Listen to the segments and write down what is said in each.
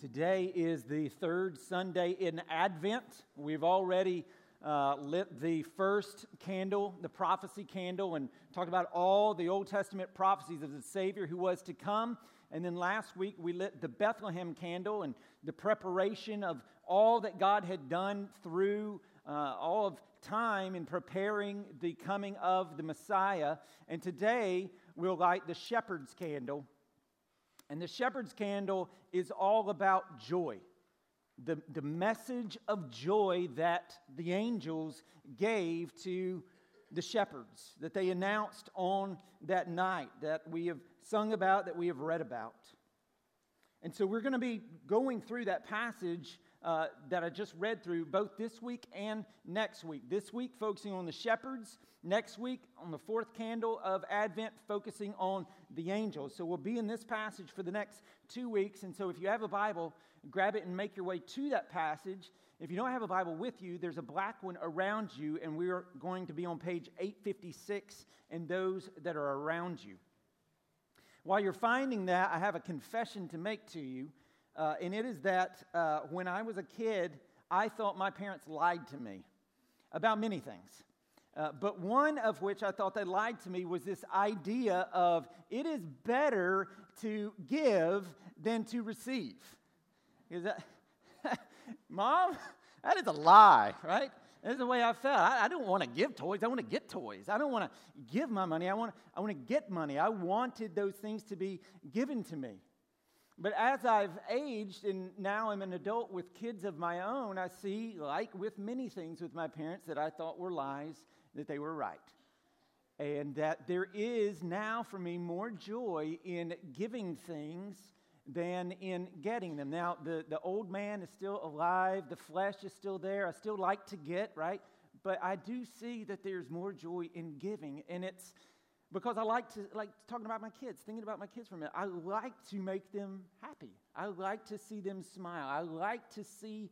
Today is the third Sunday in Advent. We've already uh, lit the first candle, the prophecy candle, and talked about all the Old Testament prophecies of the Savior who was to come. And then last week we lit the Bethlehem candle and the preparation of all that God had done through uh, all of time in preparing the coming of the Messiah. And today we'll light the shepherd's candle and the shepherd's candle is all about joy. The, the message of joy that the angels gave to the shepherds, that they announced on that night, that we have sung about, that we have read about. And so we're going to be going through that passage uh, that I just read through both this week and next week. This week, focusing on the shepherds. Next week, on the fourth candle of Advent, focusing on the angels. So we'll be in this passage for the next two weeks. And so if you have a Bible, grab it and make your way to that passage. If you don't have a Bible with you, there's a black one around you, and we're going to be on page 856 and those that are around you. While you're finding that, I have a confession to make to you. Uh, and it is that uh, when I was a kid, I thought my parents lied to me about many things. Uh, but one of which I thought they lied to me was this idea of it is better to give than to receive. Is that, Mom, that is a lie, right? That's the way I felt. I, I don't want to give toys. I want to get toys. I don't want to give my money. I want, I want to get money. I wanted those things to be given to me. But as I've aged and now I'm an adult with kids of my own, I see, like with many things with my parents that I thought were lies, that they were right. And that there is now for me more joy in giving things than in getting them. Now, the, the old man is still alive, the flesh is still there. I still like to get, right? But I do see that there's more joy in giving. And it's because I like to like talking about my kids, thinking about my kids for a minute. I like to make them happy. I like to see them smile. I like to see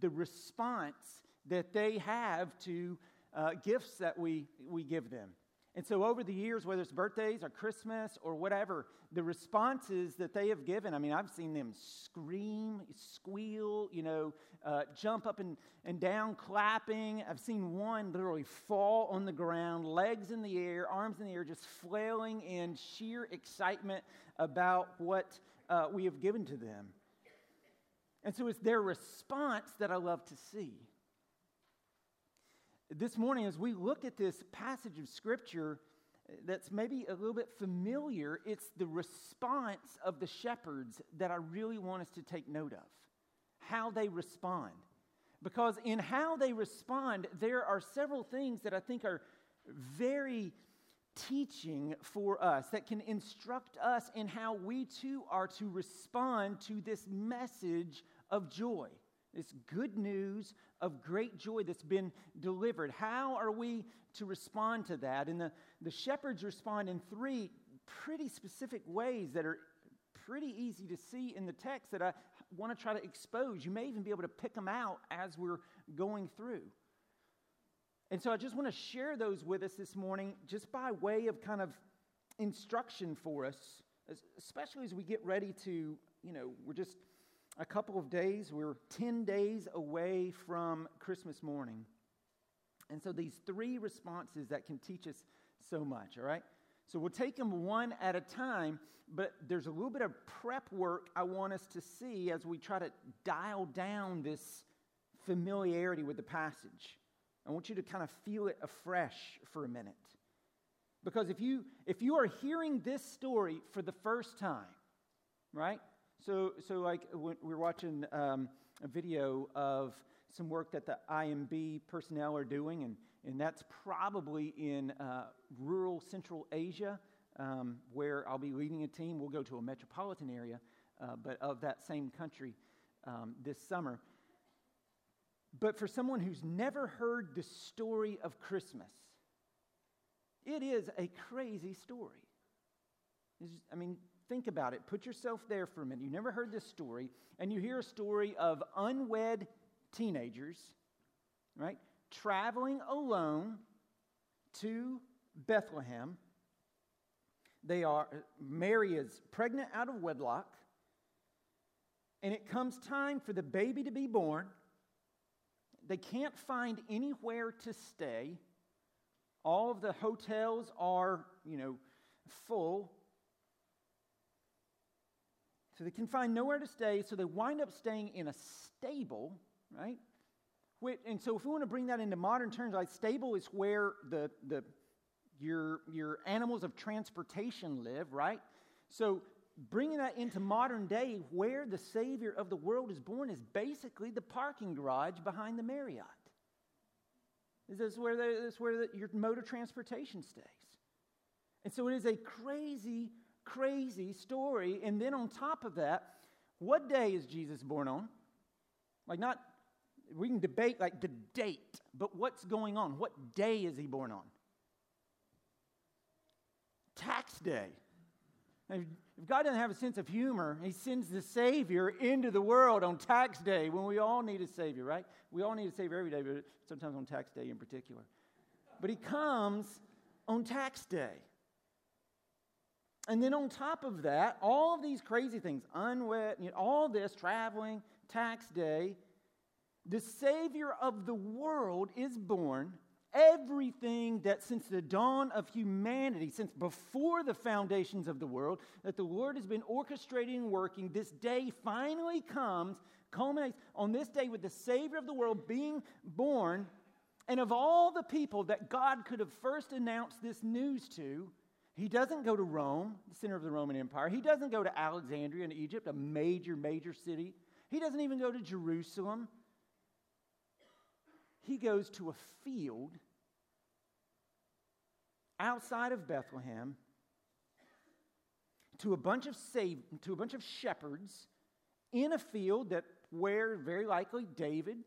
the response that they have to uh, gifts that we, we give them. And so, over the years, whether it's birthdays or Christmas or whatever, the responses that they have given I mean, I've seen them scream, squeal, you know, uh, jump up and, and down, clapping. I've seen one literally fall on the ground, legs in the air, arms in the air, just flailing in sheer excitement about what uh, we have given to them. And so, it's their response that I love to see this morning, as we look at this passage of Scripture that's maybe a little bit familiar, it's the response of the shepherds that I really want us to take note of. How they respond. Because in how they respond, there are several things that I think are very teaching for us that can instruct us in how we too are to respond to this message of joy. This good news of great joy that's been delivered. How are we to respond to that? And the, the shepherds respond in three pretty specific ways that are pretty easy to see in the text that I want to try to expose. You may even be able to pick them out as we're going through. And so I just want to share those with us this morning, just by way of kind of instruction for us, especially as we get ready to, you know, we're just a couple of days. We're 10 days away from Christmas morning. And so these three responses that can teach us so much, all right? So we'll take them one at a time, but there's a little bit of prep work I want us to see as we try to dial down this familiarity with the passage. I want you to kind of feel it afresh for a minute. Because if you if you are hearing this story for the first time, right? So, so like we're watching um, a video of some work that the IMB personnel are doing, and, and that's probably in uh, rural Central Asia, um, where I'll be leading a team. We'll go to a metropolitan area, uh, but of that same country um, this summer. But for someone who's never heard the story of Christmas, it is a crazy story. Just, I mean, Think about it. Put yourself there for a minute. You never heard this story, and you hear a story of unwed teenagers, right, traveling alone to Bethlehem. They are, Mary is pregnant out of wedlock. and it comes time for the baby to be born. They can't find anywhere to stay. All of the hotels are, you know, full. So they can find nowhere to stay, so they wind up staying in a stable, right? And so if we want to bring that into modern terms, like stable is where the, the your, your animals of transportation live, right? So bringing that into modern day, where the Savior of the world is born is basically the parking garage behind the Marriott. This is where, the, this is where the, your mode of transportation stays. And so it is a crazy, crazy story. And then on top of that, what day is Jesus born on? Like, not, we can debate like the date, but what's going on? What day is he born on? Tax day. If God doesn't have a sense of humor, He sends the Savior into the world on tax day when we all need a Savior, right? We all need a Savior every day, but sometimes on tax day in particular. But He comes on tax day. And then on top of that, all of these crazy things, unwed, you know, all this, traveling, tax day, the Savior of the world is born everything that since the dawn of humanity, since before the foundations of the world, that the Lord has been orchestrating and working, this day finally comes, culminates on this day with the Savior of the world being born. And of all the people that God could have first announced this news to, he doesn't go to Rome, the center of the Roman Empire. He doesn't go to Alexandria in Egypt, a major, major city. He doesn't even go to Jerusalem he goes to a field outside of Bethlehem to a bunch of save, to a bunch of shepherds in a field that where very likely David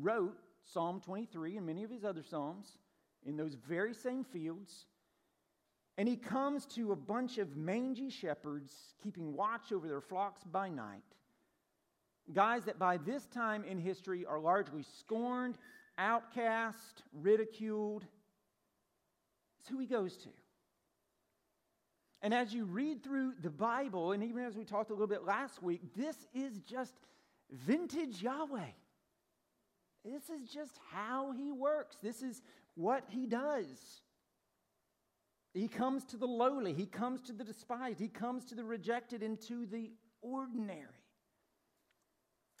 wrote Psalm 23 and many of his other psalms in those very same fields. And he comes to a bunch of mangy shepherds keeping watch over their flocks by night guys that by this time in history are largely scorned, outcast, ridiculed. It's who he goes to. And as you read through the Bible, and even as we talked a little bit last week, this is just vintage Yahweh. This is just how he works. This is what he does. He comes to the lowly, he comes to the despised, he comes to the rejected and to the ordinary.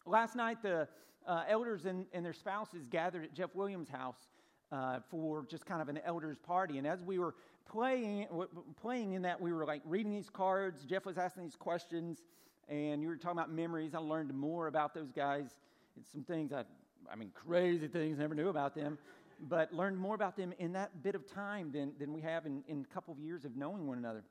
Last night, the uh, elders and, and, their spouses gathered at Jeff Williams' house uh, for just kind of an elders' party. And as we were playing, playing in that, we were like reading these cards. Jeff was asking these questions, and you were talking about memories. I learned more about those guys. It's some things I, I mean, crazy things, never knew about them, but learned more about them in that bit of time than, than we have in, in a couple of years of knowing one another.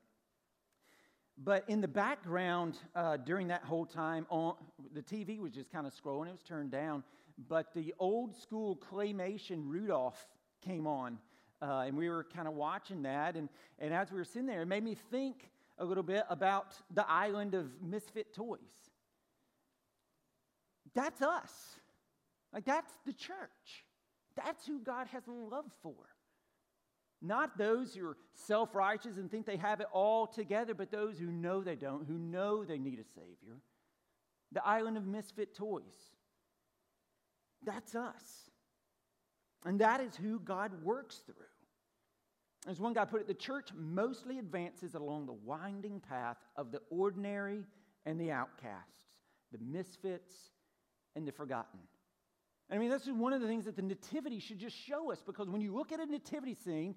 But in the background uh, during that whole time, on, the TV was just kind of scrolling, it was turned down. But the old school claymation Rudolph came on, uh, and we were kind of watching that. And, and as we were sitting there, it made me think a little bit about the island of misfit toys. That's us. Like, that's the church. That's who God has love for. Not those who are self righteous and think they have it all together, but those who know they don't, who know they need a Savior. The island of misfit toys. That's us. And that is who God works through. As one guy put it, the church mostly advances along the winding path of the ordinary and the outcasts, the misfits and the forgotten. I mean, this is one of the things that the Nativity should just show us because when you look at a Nativity scene,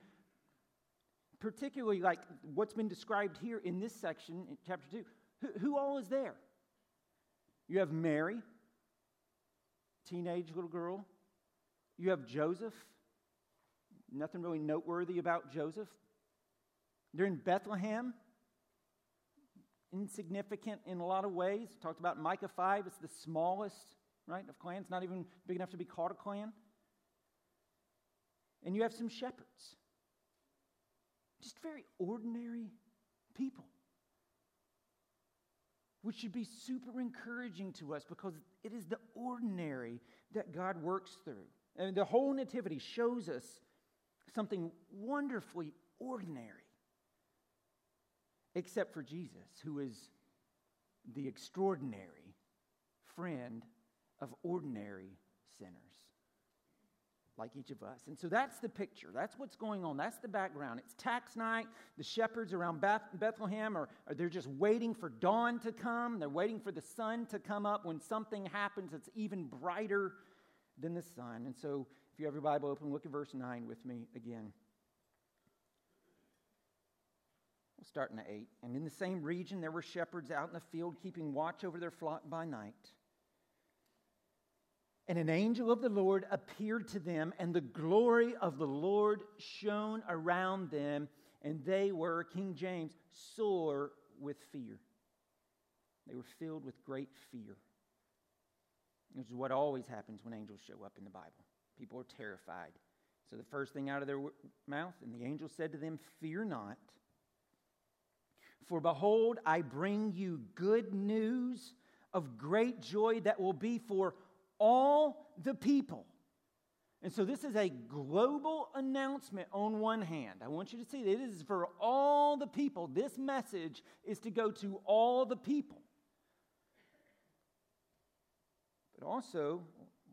particularly like what's been described here in this section in chapter 2, who, who all is there? You have Mary, teenage little girl. You have Joseph. Nothing really noteworthy about Joseph. They're in Bethlehem. Insignificant in a lot of ways. Talked about Micah 5, it's the smallest right, of clans, not even big enough to be called a clan. And you have some shepherds, just very ordinary people, which should be super encouraging to us because it is the ordinary that God works through. And the whole Nativity shows us something wonderfully ordinary, except for Jesus, who is the extraordinary friend of ordinary sinners like each of us. And so that's the picture. That's what's going on. That's the background. It's tax night. The shepherds around Beth- Bethlehem are, are they're just waiting for dawn to come. They're waiting for the sun to come up when something happens that's even brighter than the sun. And so if you have your Bible open, look at verse 9 with me again. We'll start in 8. And in the same region, there were shepherds out in the field keeping watch over their flock by night. And an angel of the Lord appeared to them, and the glory of the Lord shone around them, and they were, King James, sore with fear. They were filled with great fear. This is what always happens when angels show up in the Bible. People are terrified. So the first thing out of their mouth, and the angel said to them, Fear not. For behold, I bring you good news of great joy that will be for all the people. And so this is a global announcement on one hand. I want you to see that it is for all the people. This message is to go to all the people. But also,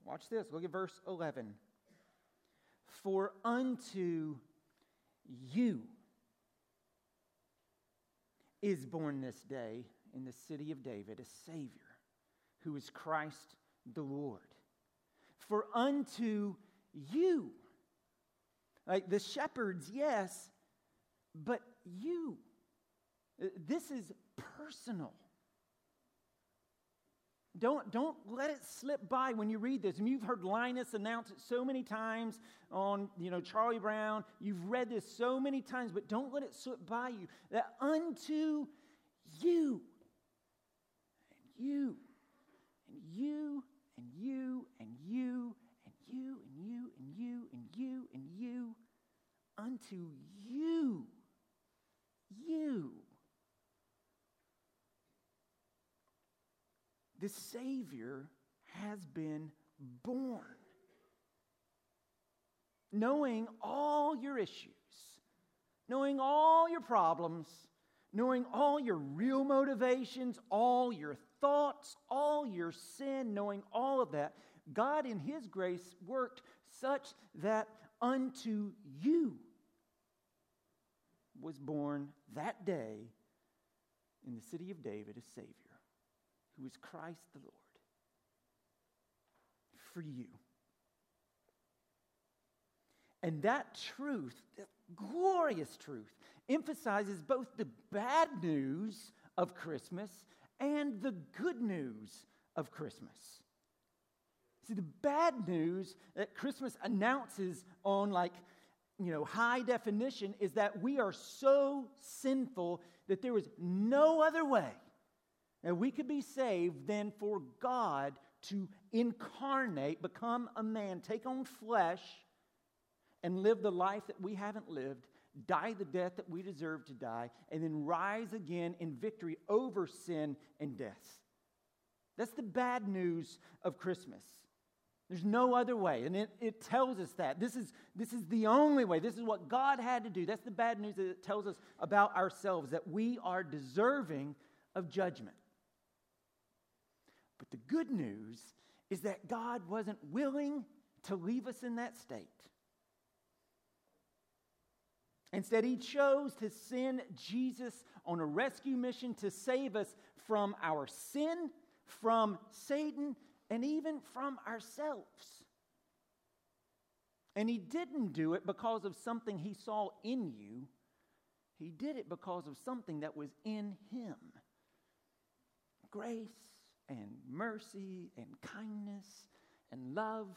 watch this. Look at verse 11. For unto you is born this day in the city of David a Savior who is Christ the Lord. For unto you, like the shepherds, yes, but you. Uh, this is personal. Don't, don't let it slip by when you read this. And you've heard Linus announce it so many times on, you know, Charlie Brown. You've read this so many times, but don't let it slip by you. That unto you, and you, and you, you and you and you and you and you and you and you unto you. You. The Savior has been born. Knowing all your issues, knowing all your problems, knowing all your real motivations, all your thoughts, all your sin, knowing all of that, God in His grace worked such that unto you was born that day in the city of David a Savior who is Christ the Lord. For you. And that truth, that glorious truth, emphasizes both the bad news of Christmas and the good news of Christmas. See, the bad news that Christmas announces on like, you know, high definition is that we are so sinful that there is no other way that we could be saved than for God to incarnate, become a man, take on flesh, and live the life that we haven't lived die the death that we deserve to die, and then rise again in victory over sin and death. That's the bad news of Christmas. There's no other way. And it, it tells us that. This is, this is the only way. This is what God had to do. That's the bad news that it tells us about ourselves, that we are deserving of judgment. But the good news is that God wasn't willing to leave us in that state. Instead, he chose to send Jesus on a rescue mission to save us from our sin, from Satan, and even from ourselves. And he didn't do it because of something he saw in you, he did it because of something that was in him. Grace and mercy and kindness and love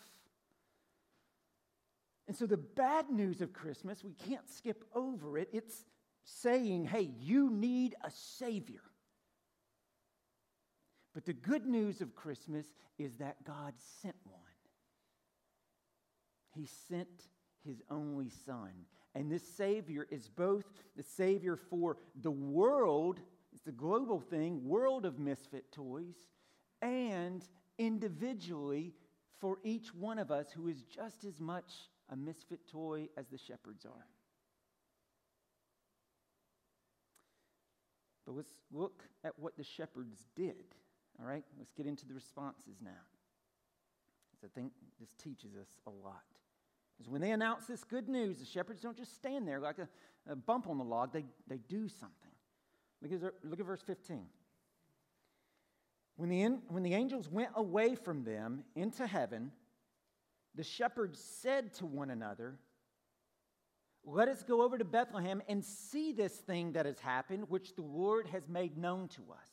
and so, the bad news of Christmas, we can't skip over it. It's saying, hey, you need a Savior. But the good news of Christmas is that God sent one. He sent his only Son. And this Savior is both the Savior for the world, it's a global thing, world of misfit toys, and individually for each one of us who is just as much a misfit toy as the shepherds are. But let's look at what the shepherds did. All right, let's get into the responses now. I think this teaches us a lot. Because when they announce this good news, the shepherds don't just stand there like a, a bump on the log, they, they do something. Look at, look at verse 15. When the, when the angels went away from them into heaven, the shepherds said to one another, Let us go over to Bethlehem and see this thing that has happened, which the Lord has made known to us.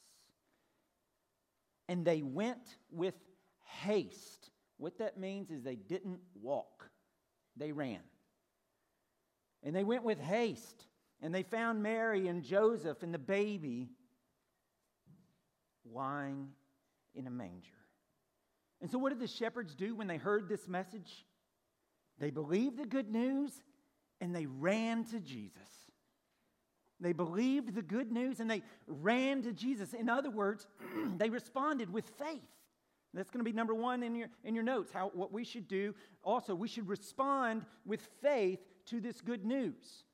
And they went with haste. What that means is they didn't walk, they ran. And they went with haste, and they found Mary and Joseph and the baby lying in a manger. And so, what did the shepherds do when they heard this message? They believed the good news and they ran to Jesus. They believed the good news and they ran to Jesus. In other words, they responded with faith. That's going to be number one in your, in your notes. How, what we should do also, we should respond with faith to this good news.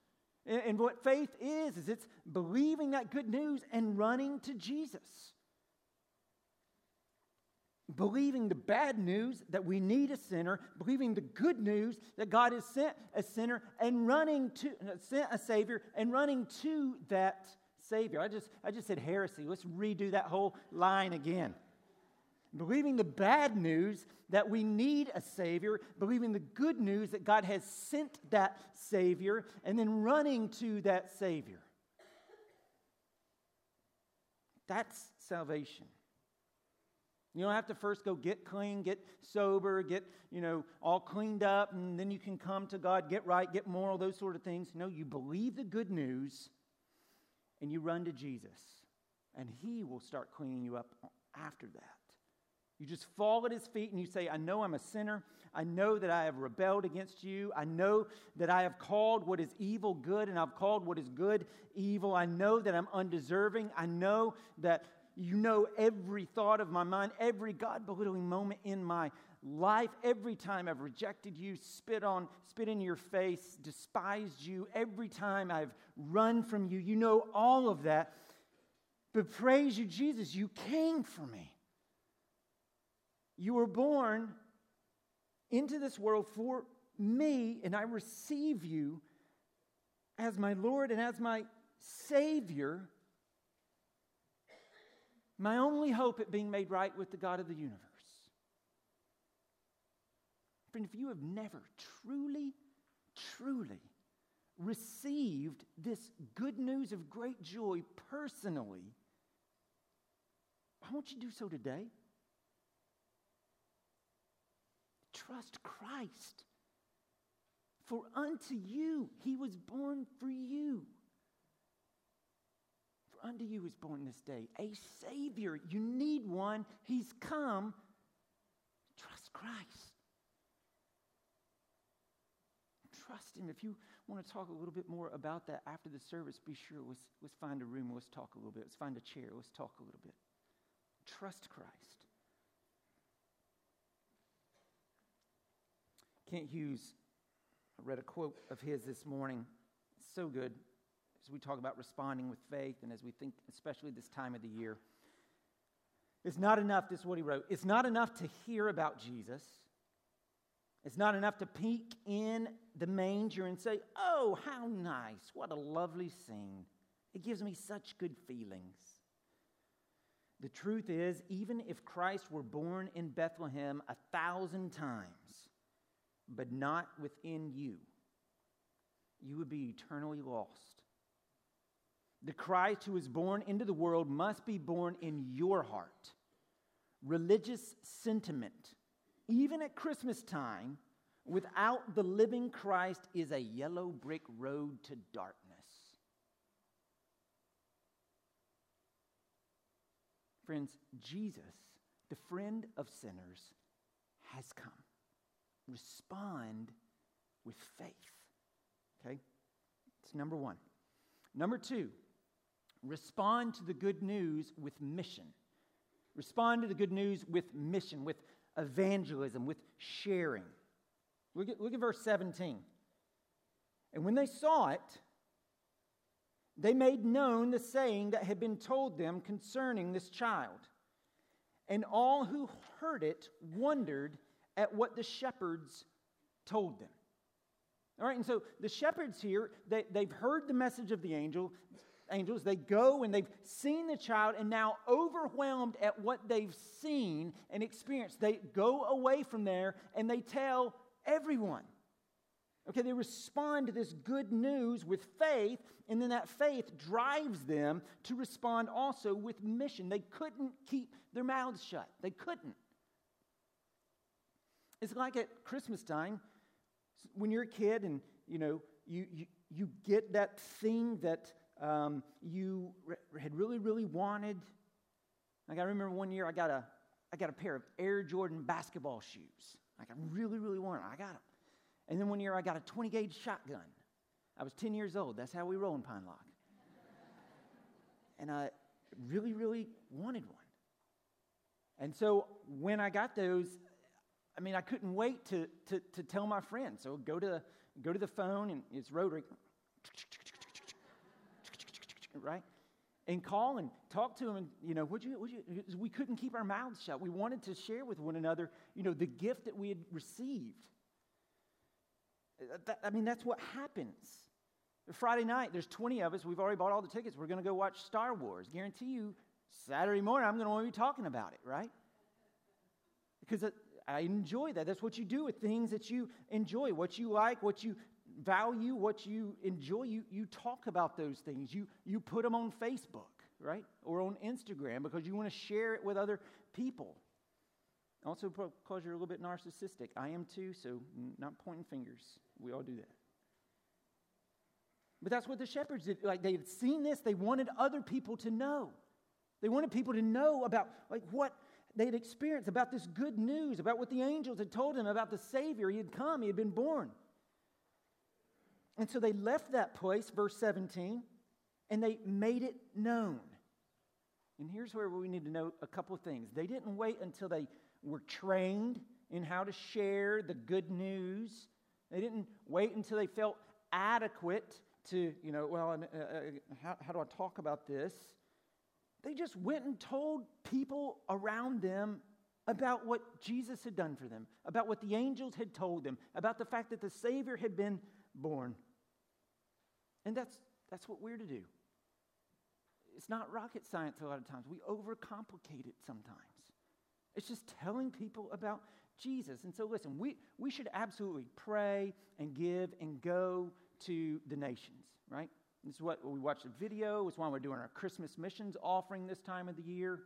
And, and what faith is, is it's believing that good news and running to Jesus believing the bad news that we need a sinner, believing the good news that God has sent a sinner, and running to sent a Savior and running to that Savior. I just, I just said heresy. Let's redo that whole line again. Believing the bad news that we need a Savior, believing the good news that God has sent that Savior, and then running to that Savior. That's salvation. You don't have to first go get clean, get sober, get, you know, all cleaned up, and then you can come to God, get right, get moral, those sort of things. No, you believe the good news and you run to Jesus, and He will start cleaning you up after that. You just fall at His feet and you say, I know I'm a sinner. I know that I have rebelled against you. I know that I have called what is evil good and I've called what is good evil. I know that I'm undeserving. I know that you know every thought of my mind, every God belittling moment in my life, every time I've rejected you, spit on, spit in your face, despised you, every time I've run from you. You know all of that. But praise you, Jesus, you came for me. You were born into this world for me, and I receive you as my Lord and as my Savior my only hope at being made right with the God of the universe. Friend, if you have never truly, truly received this good news of great joy personally, I want you to do so today. Trust Christ. For unto you he was born for you unto you is born this day a Savior. You need one. He's come. Trust Christ. Trust Him. If you want to talk a little bit more about that after the service, be sure. Let's, let's find a room. Let's talk a little bit. Let's find a chair. Let's talk a little bit. Trust Christ. Kent Hughes, I read a quote of his this morning. It's so good as we talk about responding with faith and as we think, especially this time of the year. It's not enough, this is what he wrote. It's not enough to hear about Jesus. It's not enough to peek in the manger and say, Oh, how nice. What a lovely scene. It gives me such good feelings. The truth is, even if Christ were born in Bethlehem a thousand times, but not within you, you would be eternally lost. The Christ who is born into the world must be born in your heart. Religious sentiment, even at Christmas time, without the living Christ is a yellow brick road to darkness. Friends, Jesus, the friend of sinners, has come. Respond with faith. Okay? It's number one. Number two, Respond to the good news with mission. Respond to the good news with mission, with evangelism, with sharing. Look at, look at verse 17. And when they saw it, they made known the saying that had been told them concerning this child. and all who heard it wondered at what the shepherds told them. All right, and so the shepherds here, they, they've heard the message of the angel, angels. They go and they've seen the child, and now overwhelmed at what they've seen and experienced, they go away from there and they tell everyone. Okay, they respond to this good news with faith, and then that faith drives them to respond also with mission. They couldn't keep their mouths shut. They couldn't. It's like at Christmas time when you're a kid and you know you, you, you get that thing that um, you re- had really, really wanted. Like I remember one year I got a, I got a pair of Air Jordan basketball shoes. Like I really, really wanted. I got them. And then one year I got a 20 gauge shotgun. I was 10 years old. That's how we roll in Pine Lock. and I really, really wanted one. And so when I got those, I mean, I couldn't wait to, to, to tell my friends. So go to, go to the phone, and it's rotary right? And call and talk to them. And, you know, would you, would you, we couldn't keep our mouths shut. We wanted to share with one another, you know, the gift that we had received. Uh, that, I mean, that's what happens. Friday night, there's 20 of us. We've already bought all the tickets. We're going to go watch Star Wars. Guarantee you, Saturday morning, I'm going to want to be talking about it, right? Because I enjoy that. That's what you do with things that you enjoy, what you like, what you value, what you enjoy, you, you talk about those things. You, you put them on Facebook, right? Or on Instagram because you want to share it with other people. Also, because you're a little bit narcissistic. I am too, so not pointing fingers. We all do that. But that's what the shepherds did. Like they had seen this, they wanted other people to know. They wanted people to know about like what they had experienced, about this good news, about what the angels had told them about the Savior. He had come, he had been born. And so they left that place, verse 17, and they made it known. And here's where we need to know a couple of things. They didn't wait until they were trained in how to share the good news. They didn't wait until they felt adequate to, you know, well, uh, uh, how, how do I talk about this? They just went and told people around them about what Jesus had done for them, about what the angels had told them, about the fact that the Savior had been born. And that's, that's what we're to do. It's not rocket science a lot of times. We overcomplicate it sometimes. It's just telling people about Jesus. And so, listen, we, we should absolutely pray and give and go to the nations, right? This is what we watched the video. It's why we're doing our Christmas missions offering this time of the year.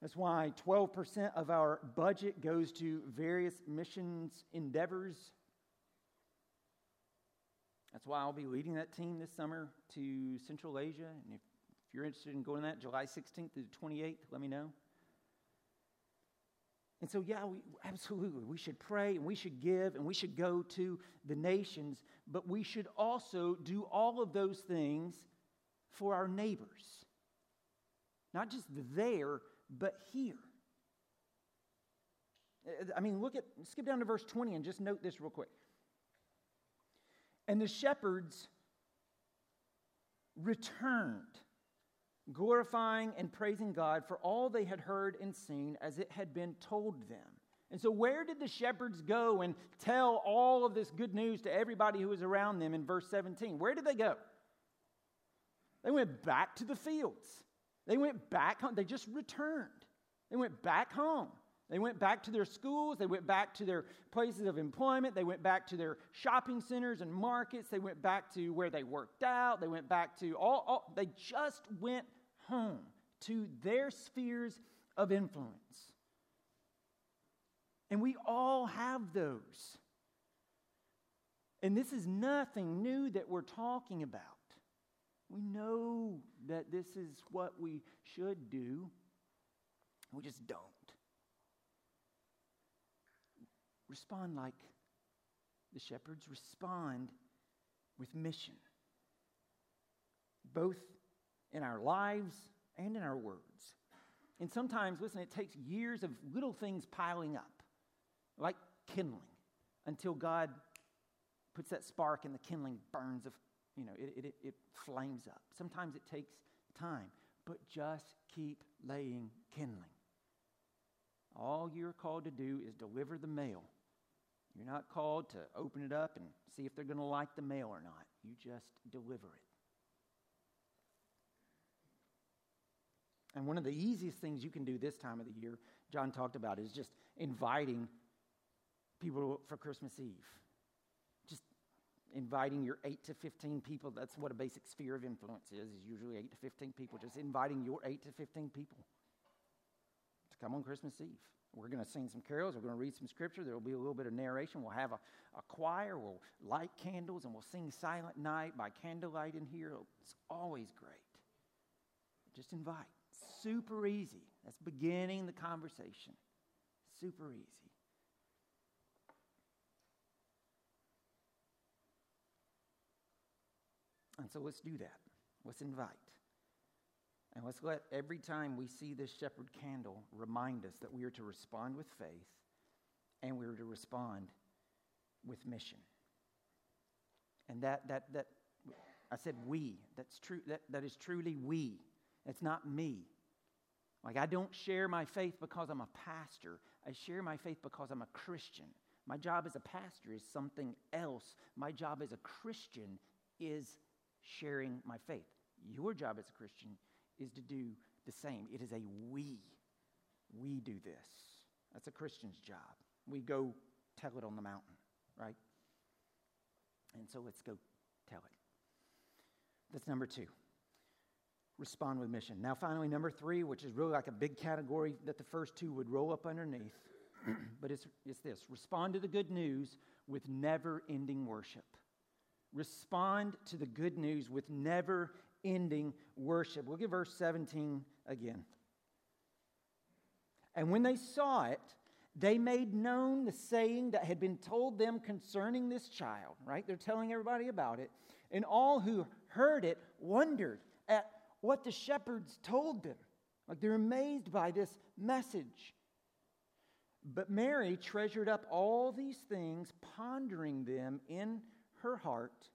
That's why 12% of our budget goes to various missions endeavors that's why I'll be leading that team this summer to Central Asia. And if, if you're interested in going to that, July 16th to 28th, let me know. And so, yeah, we, absolutely, we should pray and we should give and we should go to the nations, but we should also do all of those things for our neighbors. Not just there, but here. Uh, I mean, look at, skip down to verse 20 and just note this real quick. And the shepherds returned, glorifying and praising God for all they had heard and seen as it had been told them. And so, where did the shepherds go and tell all of this good news to everybody who was around them in verse 17? Where did they go? They went back to the fields. They went back home. They just returned. They went back home. They went back to their schools, they went back to their places of employment, they went back to their shopping centers and markets, they went back to where they worked out, they went back to all, all they just went home to their spheres of influence. And we all have those. And this is nothing new that we're talking about. We know that this is what we should do. We just don't. Respond like the shepherds respond with mission, both in our lives and in our words. And sometimes, listen, it takes years of little things piling up, like kindling, until God puts that spark and the kindling burns of, you know, it, it, it flames up. Sometimes it takes time. but just keep laying kindling. All you're called to do is deliver the mail. You're not called to open it up and see if they're going to like the mail or not. You just deliver it. And one of the easiest things you can do this time of the year, John talked about, is just inviting people for Christmas Eve. Just inviting your 8 to 15 people. That's what a basic sphere of influence is, is usually 8 to 15 people. Just inviting your 8 to 15 people to come on Christmas Eve. We're going to sing some carols. We're going to read some scripture. There will be a little bit of narration. We'll have a, a choir. We'll light candles and we'll sing Silent Night by candlelight in here. It's always great. Just invite. Super easy. That's beginning the conversation. Super easy. And so let's do that. Let's invite. And let's let every time we see this shepherd candle remind us that we are to respond with faith and we are to respond with mission. And that, that, that I said we. That's true. That, that is truly we. It's not me. Like, I don't share my faith because I'm a pastor. I share my faith because I'm a Christian. My job as a pastor is something else. My job as a Christian is sharing my faith. Your job as a Christian is to do the same. It is a we. We do this. That's a Christian's job. We go tell it on the mountain, right? And so let's go tell it. That's number two. Respond with mission. Now, finally, number three, which is really like a big category that the first two would roll up underneath, but it's, it's this respond to the good news with never ending worship. Respond to the good news with never ending worship. Look at verse 17 again. And when they saw it, they made known the saying that had been told them concerning this child, right? They're telling everybody about it. And all who heard it wondered at what the shepherds told them. Like they're amazed by this message. But Mary treasured up all these things, pondering them in her heart.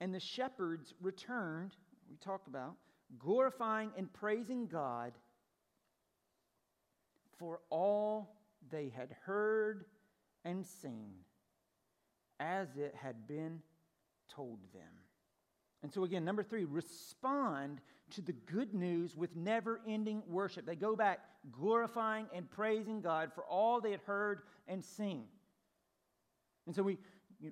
And the shepherds returned we talked about, glorifying and praising God for all they had heard and seen as it had been told them. And so, again, number three, respond to the good news with never ending worship. They go back glorifying and praising God for all they had heard and seen. And so we,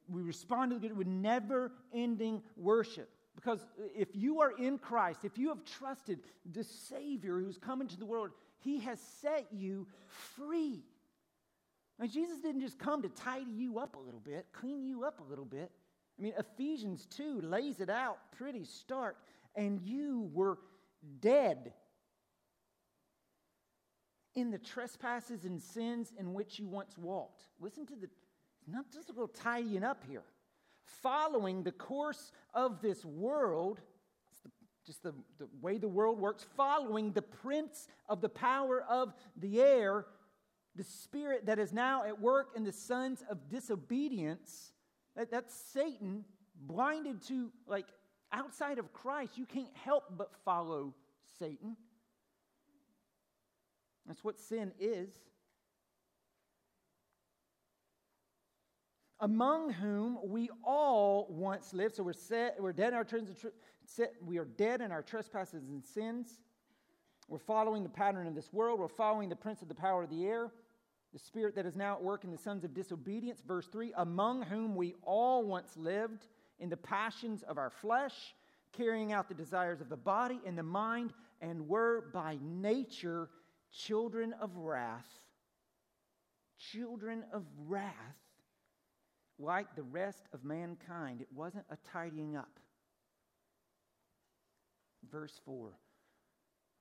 we respond to the good with never ending worship. Because if you are in Christ, if you have trusted the Savior who's come into the world, He has set you free. Now, Jesus didn't just come to tidy you up a little bit, clean you up a little bit. I mean, Ephesians 2 lays it out pretty stark. And you were dead in the trespasses and sins in which you once walked. Listen to the, not just a little tidying up here following the course of this world, the, just the, the way the world works, following the prince of the power of the air, the spirit that is now at work in the sons of disobedience. That, that's Satan blinded to, like, outside of Christ, you can't help but follow Satan. That's what sin is. Among whom we all once lived. So we're set, we're dead in our we are dead in our trespasses and sins. We're following the pattern of this world. We're following the prince of the power of the air, the spirit that is now at work in the sons of disobedience. Verse 3 Among whom we all once lived in the passions of our flesh, carrying out the desires of the body and the mind, and were by nature children of wrath. Children of wrath like the rest of mankind. It wasn't a tidying up. Verse 4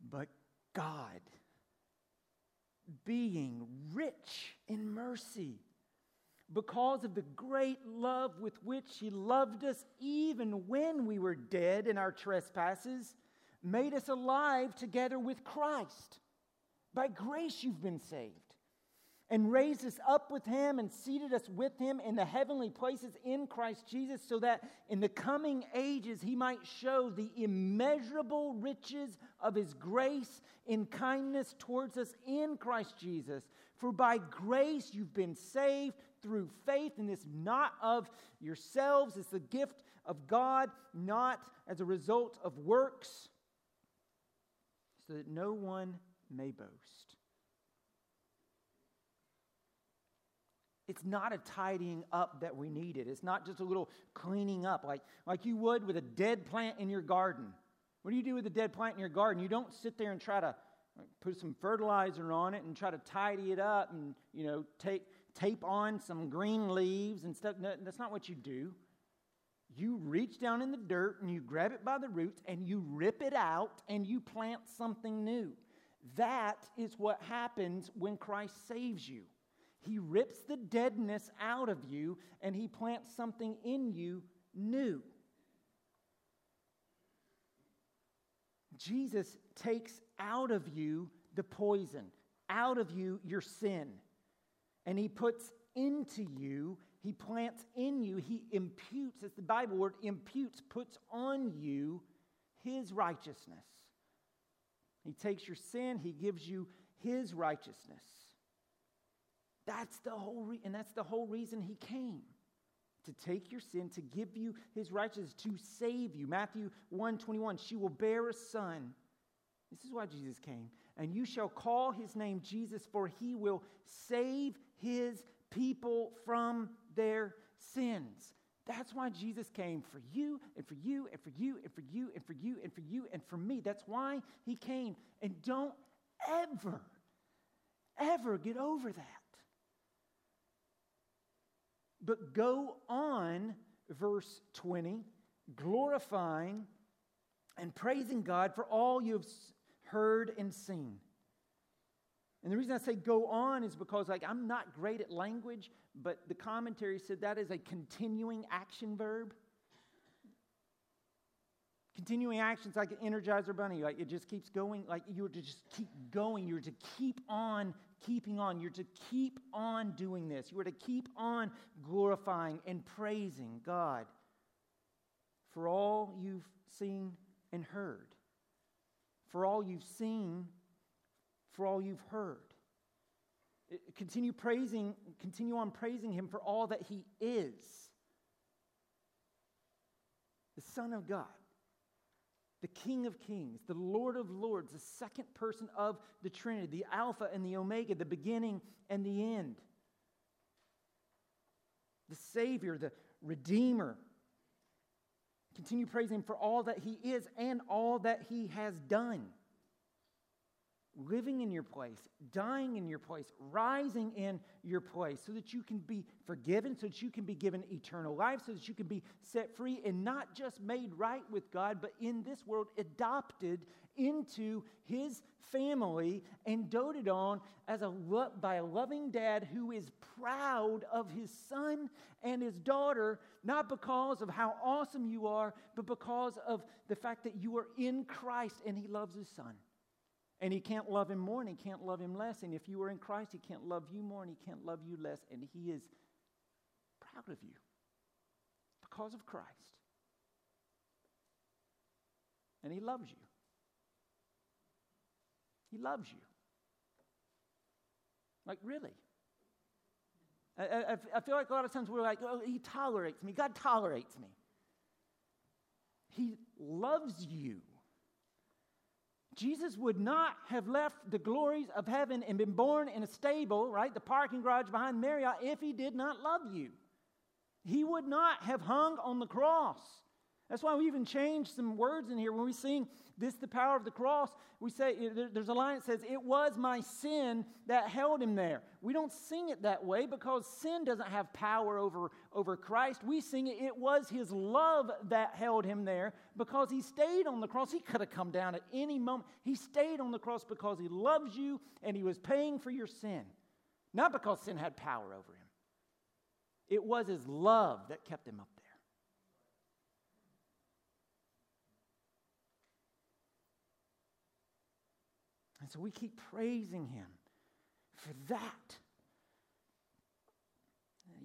But God, being rich in mercy, because of the great love with which He loved us, even when we were dead in our trespasses, made us alive together with Christ. By grace you've been saved and raised us up with him and seated us with him in the heavenly places in Christ Jesus, so that in the coming ages he might show the immeasurable riches of his grace in kindness towards us in Christ Jesus. For by grace you've been saved through faith, and this not of yourselves, it's the gift of God, not as a result of works, so that no one may boast. It's not a tidying up that we needed. It's not just a little cleaning up like, like you would with a dead plant in your garden. What do you do with a dead plant in your garden? You don't sit there and try to put some fertilizer on it and try to tidy it up and, you know, tape, tape on some green leaves and stuff. No, that's not what you do. You reach down in the dirt and you grab it by the roots and you rip it out and you plant something new. That is what happens when Christ saves you. He rips the deadness out of you and he plants something in you new. Jesus takes out of you the poison, out of you your sin, and he puts into you, he plants in you, he imputes, as the Bible word imputes, puts on you his righteousness. He takes your sin, he gives you his righteousness. That's the whole re- and that's the whole reason he came. To take your sin, to give you his righteousness, to save you. Matthew 1 21, she will bear a son. This is why Jesus came. And you shall call his name Jesus, for he will save his people from their sins. That's why Jesus came for you and for you and for you and for you and for you and for you and for me. That's why he came. And don't ever, ever get over that. But go on, verse 20, glorifying and praising God for all you have heard and seen. And the reason I say go on is because like I'm not great at language, but the commentary said that is a continuing action verb. Continuing actions like an energizer bunny, like it just keeps going, like you're to just keep going, you're to keep on keeping on. You're to keep on doing this. You are to keep on glorifying and praising God for all you've seen and heard, for all you've seen, for all you've heard. Continue praising, continue on praising Him for all that He is the Son of God the King of Kings, the Lord of Lords, the second person of the Trinity, the Alpha and the Omega, the beginning and the end, the Savior, the Redeemer. Continue praising Him for all that He is and all that He has done living in your place, dying in your place, rising in your place, so that you can be forgiven, so that you can be given eternal life, so that you can be set free and not just made right with God, but in this world adopted into His family and doted on as a lo- by a loving dad who is proud of his son and his daughter, not because of how awesome you are, but because of the fact that you are in Christ and He loves His son. And he can't love him more and he can't love him less. And if you are in Christ, he can't love you more and he can't love you less. And he is proud of you because of Christ. And he loves you. He loves you. Like, really. I, I, I, feel like a lot of times we're like, oh, he tolerates me. God tolerates me. He loves you. Jesus would not have left the glories of heaven and been born in a stable, right, the parking garage behind Marriott, if he did not love you. He would not have hung on the cross. That's why we even changed some words in here. When we sing this, the power of the cross, we say, there's a line that says, It was my sin that held him there. We don't sing it that way because sin doesn't have power over, over Christ. We sing it, it was his love that held him there because he stayed on the cross. He could have come down at any moment. He stayed on the cross because he loves you and he was paying for your sin, not because sin had power over him. It was his love that kept him up And so we keep praising him for that.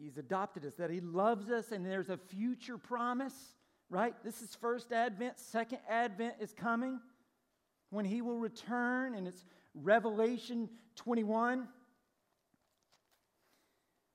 He's adopted us, that he loves us, and there's a future promise, right? This is first advent, second advent is coming when he will return, and it's Revelation 21.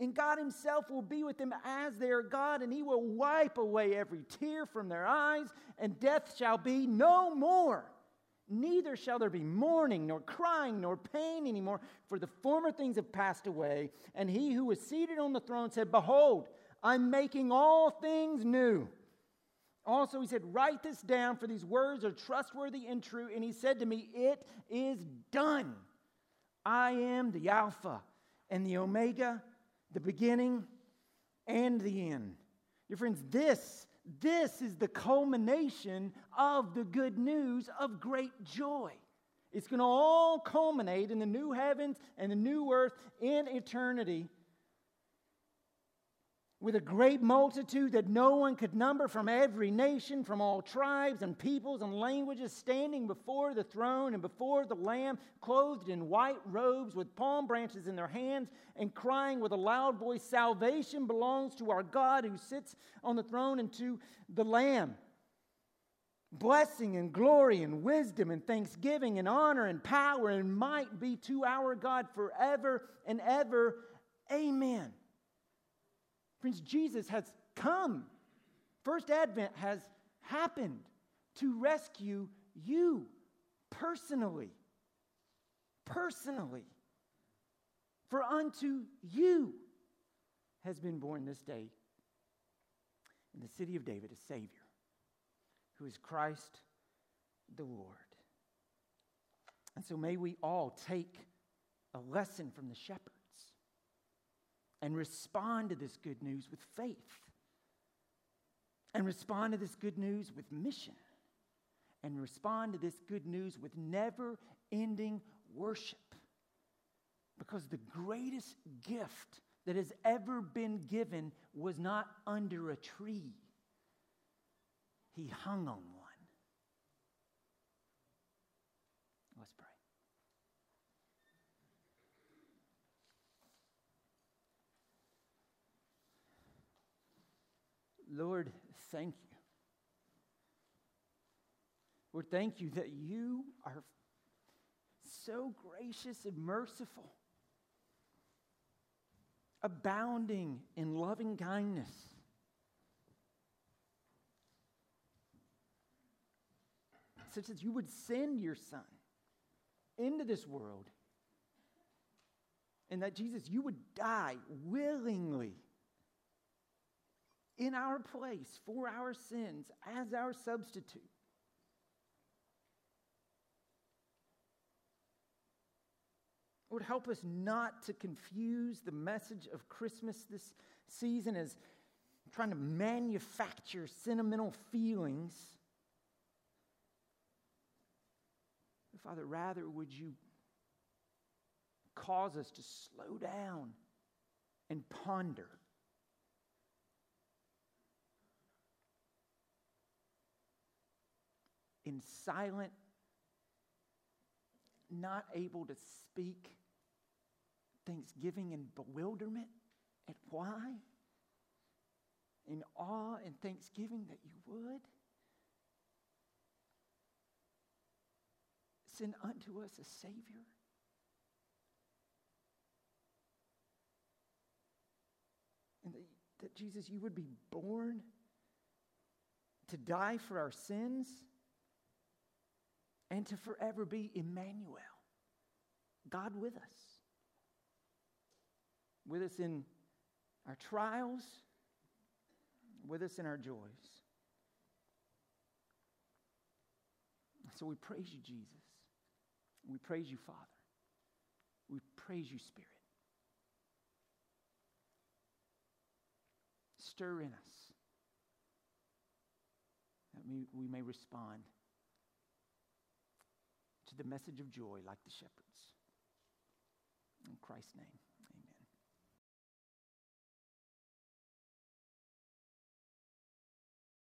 And God Himself will be with them as their God, and He will wipe away every tear from their eyes, and death shall be no more. Neither shall there be mourning, nor crying, nor pain anymore, for the former things have passed away. And He who was seated on the throne said, Behold, I'm making all things new. Also, He said, Write this down, for these words are trustworthy and true. And He said to me, It is done. I am the Alpha and the Omega the beginning and the end. Your friends, this, this is the culmination of the good news of great joy. It's going to all culminate in the new heavens and the new earth in eternity with a great multitude that no one could number from every nation, from all tribes and peoples and languages, standing before the throne and before the Lamb, clothed in white robes with palm branches in their hands, and crying with a loud voice Salvation belongs to our God who sits on the throne and to the Lamb. Blessing and glory and wisdom and thanksgiving and honor and power and might be to our God forever and ever. Amen. Friends, Jesus has come. First Advent has happened to rescue you personally. Personally. For unto you has been born this day in the city of David a Savior, who is Christ the Lord. And so may we all take a lesson from the shepherd and respond to this good news with faith and respond to this good news with mission and respond to this good news with never ending worship. Because the greatest gift that has ever been given was not under a tree, He hung on one. Lord, thank you. Lord, thank you that you are so gracious and merciful, abounding in loving kindness. Such as you would send your Son into this world, and that Jesus, you would die willingly in our place for our sins as our substitute. Lord, help us not to confuse the message of Christmas this season as trying to manufacture sentimental feelings. Father, rather, would you cause us to slow down and ponder in silent, not able to speak thanksgiving and bewilderment at why? In awe and thanksgiving that you would? Send unto us a Savior. And that, that Jesus, you would be born to die for our sins and to forever be Emmanuel, God with us. With us in our trials, with us in our joys. So we praise you, Jesus. We praise you, Father. We praise you, Spirit. Stir in us that we, we may respond to the message of joy like the shepherds. In Christ's name.